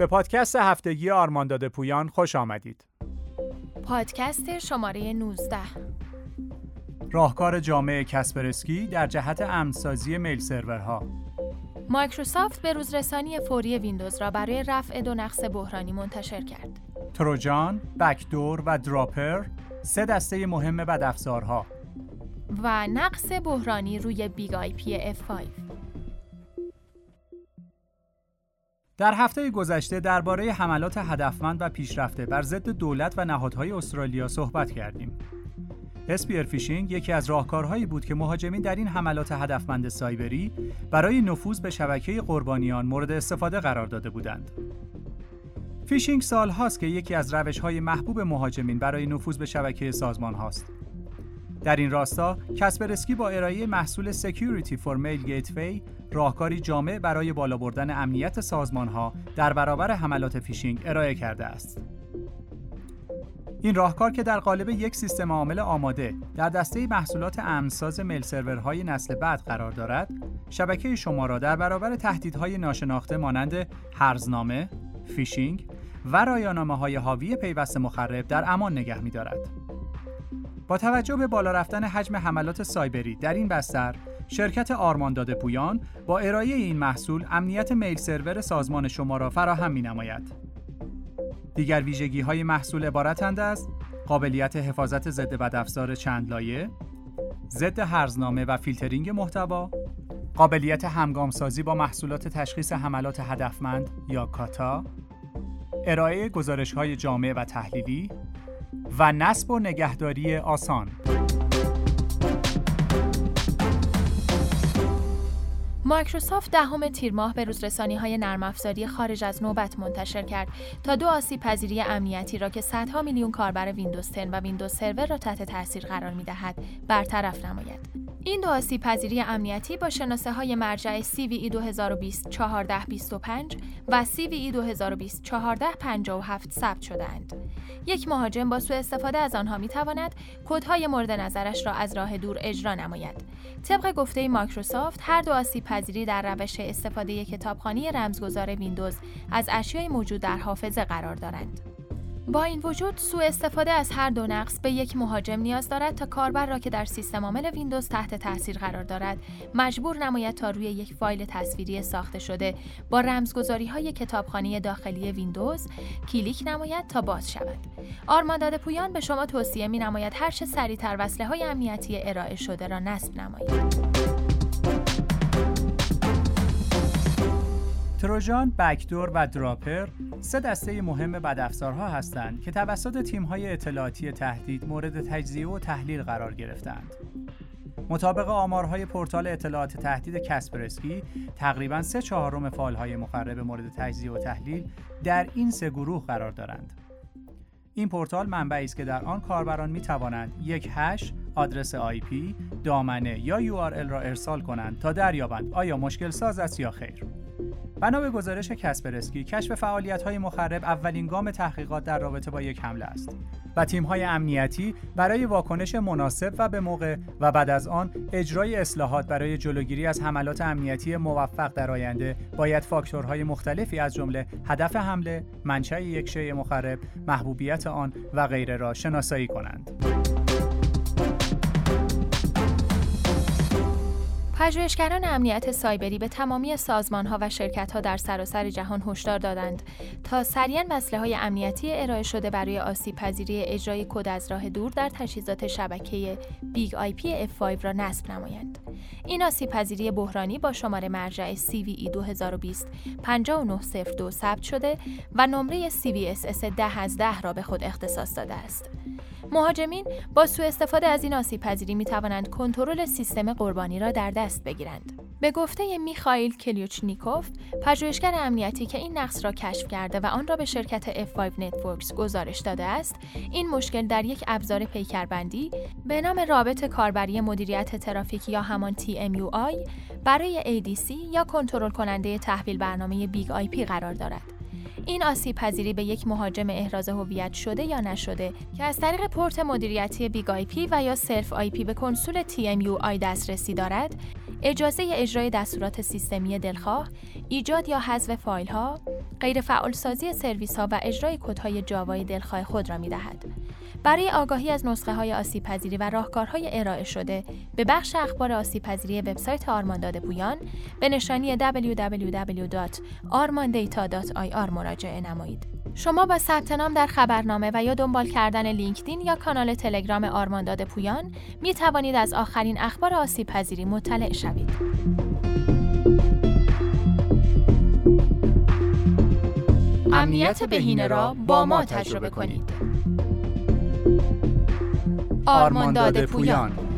به پادکست هفتگی آرمان داده پویان خوش آمدید. پادکست شماره 19 راهکار جامعه کسپرسکی در جهت امنسازی mail server ها مایکروسافت به روزرسانی فوری ویندوز را برای رفع دو نقص بحرانی منتشر کرد. تروجان، backdoor و dropper سه دسته مهم بدافزارها و نقص بحرانی روی BIG-IP F5 در هفته گذشته درباره حملات هدفمند و پیشرفته بر ضد دولت و نهادهای استرالیا صحبت کردیم. spear phishing یکی از راهکارهایی بود که مهاجمین در این حملات هدفمند سایبری برای نفوذ به شبکه قربانیان مورد استفاده قرار داده بودند. فیشینگ سال هاست که یکی از روش های محبوب مهاجمین برای نفوذ به شبکه سازمان هاست. در این راستا کسپرسکی با ارائه محصول Security for Mail Gateway راهکاری جامع برای بالا بردن امنیت سازمان ها در برابر حملات فیشینگ ارائه کرده است. این راهکار که در قالب یک سیستم عامل آماده در دسته محصولات امنساز mail server های نسل بعد قرار دارد، شبکه شما را در برابر تهدیدهای ناشناخته مانند هرزنامه، فیشینگ و رایانامه های حاوی پیوست مخرب در امان نگه می دارد. با توجه به بالا رفتن حجم حملات سایبری در این بستر، شرکت آرمانداد پویان با ارائه این محصول امنیت میل سرور سازمان شما را فراهم می نماید. دیگر ویژگی های محصول عبارتند از قابلیت حفاظت ضد بدافزار چند لایه، ضد هرزنامه و فیلترینگ محتوا، قابلیت همگام سازی با محصولات تشخیص حملات هدفمند یا کاتا، ارائه گزارش های جامع و تحلیلی و نصب و نگهداری آسان. مایکروسافت دهم تیر ماه به روزرسانی های نرم افزاری خارج از نوبت منتشر کرد تا دو آسیب پذیری امنیتی را که صدها میلیون کاربر ویندوز 10 و ویندوز سرور را تحت تاثیر قرار می دهد برطرف نماید. این دو آسیب پذیری امنیتی با شناسه های مرجع CVE 2020 1425 و CVE 2020 1457 ثبت شدهاند. یک مهاجم با سوء استفاده از آنها می تواند کدهای مورد نظرش را از راه دور اجرا نماید. طبق گفته مایکروسافت هر دو آسیب پذیری در روش استفاده کتابخانه رمزگذار ویندوز از اشیای موجود در حافظه قرار دارند. با این وجود سوء استفاده از هر دو نقص به یک مهاجم نیاز دارد تا کاربری را که در سیستم عامل ویندوز تحت تاثیر قرار دارد مجبور نماید تا روی یک فایل تصویری ساخته شده. با رمزگذاری های کتابخانه داخلی ویندوز کلیک نماید تا باز شود. آرمان داده پویان به شما توصیه می نماید هر چه سریعتر وصله های امنیتی ارائه شده را نصب نمایید. تروجان، backdoor و dropper سه دسته مهم بدافزارها هستند که توسط تیم‌های اطلاعاتی تهدید مورد تجزیه و تحلیل قرار گرفتند. مطابق آمارهای پورتال اطلاعات تهدید کسپرسکی، تقریبا سه چهارم فایل‌های مخرب مورد تجزیه و تحلیل در این سه گروه قرار دارند. این پورتال منبعی است که در آن کاربران می توانند یک hash، آدرس IP دامنه یا U را ارسال کنند تا دریابند آیا مشکل ساز است یا خیر. بنا به گزارش کسپرسکی کشف فعالیت های مخرب اولین گام تحقیقات در رابطه با یک حمله است و تیم های امنیتی برای واکنش مناسب و به موقع و بعد از آن اجرای اصلاحات برای جلوگیری از حملات امنیتی موفق در آینده باید فاکتورهای مختلفی از جمله هدف حمله، منشأ یک شیء مخرب، محبوبیت آن و غیره را شناسایی کنند. پژوهشگران امنیت سایبری به تمامی ها و ها در سراسر جهان هشدار دادند تا سریعا وصله امنیتی ارائه شده برای آسیب پذیری اجرای کد از راه دور در تجهیزات شبکه BIG-IP F5 را نصب نمایند. این آسیب پذیری بحرانی با شماره مرجع CVE 2020 5902 ثبت شده و نمره CVSS 10 از 10 را به خود اختصاص داده است. مهاجمین با سوء استفاده از این آسیب پذیری می توانند کنترل سیستم قربانی را در دست بگیرند. به گفته میخائیل کلیوچنیکوف، پژوهشگر امنیتی که این نقص را کشف کرده و آن را به شرکت F5 Networks گزارش داده است، این مشکل در یک ابزار پیکربندی به نام رابط کاربری مدیریت ترافیک یا همان TMUI برای ADC یا کنترل کننده تحویل برنامه BIG-IP قرار دارد. این آسیب پذیری به یک مهاجم احراز هویت شده یا نشده که از طریق پورت مدیریتی BIG-IP و یا self IP به کنسول TMUI دسترسی دارد اجازه اجرای دستورات سیستمی دلخواه، ایجاد یا حذف فایل ها، غیر فعالسازی سرویس ها و اجرای کدهای جاوای دلخواه خود را می دهد. برای آگاهی از نسخه های آسیب پذیری و راهکارهای ارائه شده به بخش اخبار آسیب پذیری وبسایت آرمانداد پویان به نشانی www.armandata.ir مراجعه نمایید. شما با ثبت نام در خبرنامه و یا دنبال کردن لینکدین یا کانال تلگرام آرمانداد پویان می توانید از آخرین اخبار آسیب پذیری مطلع شوید. امنیت بهینه را با ما تجربه کنید. آرمانداد پویان.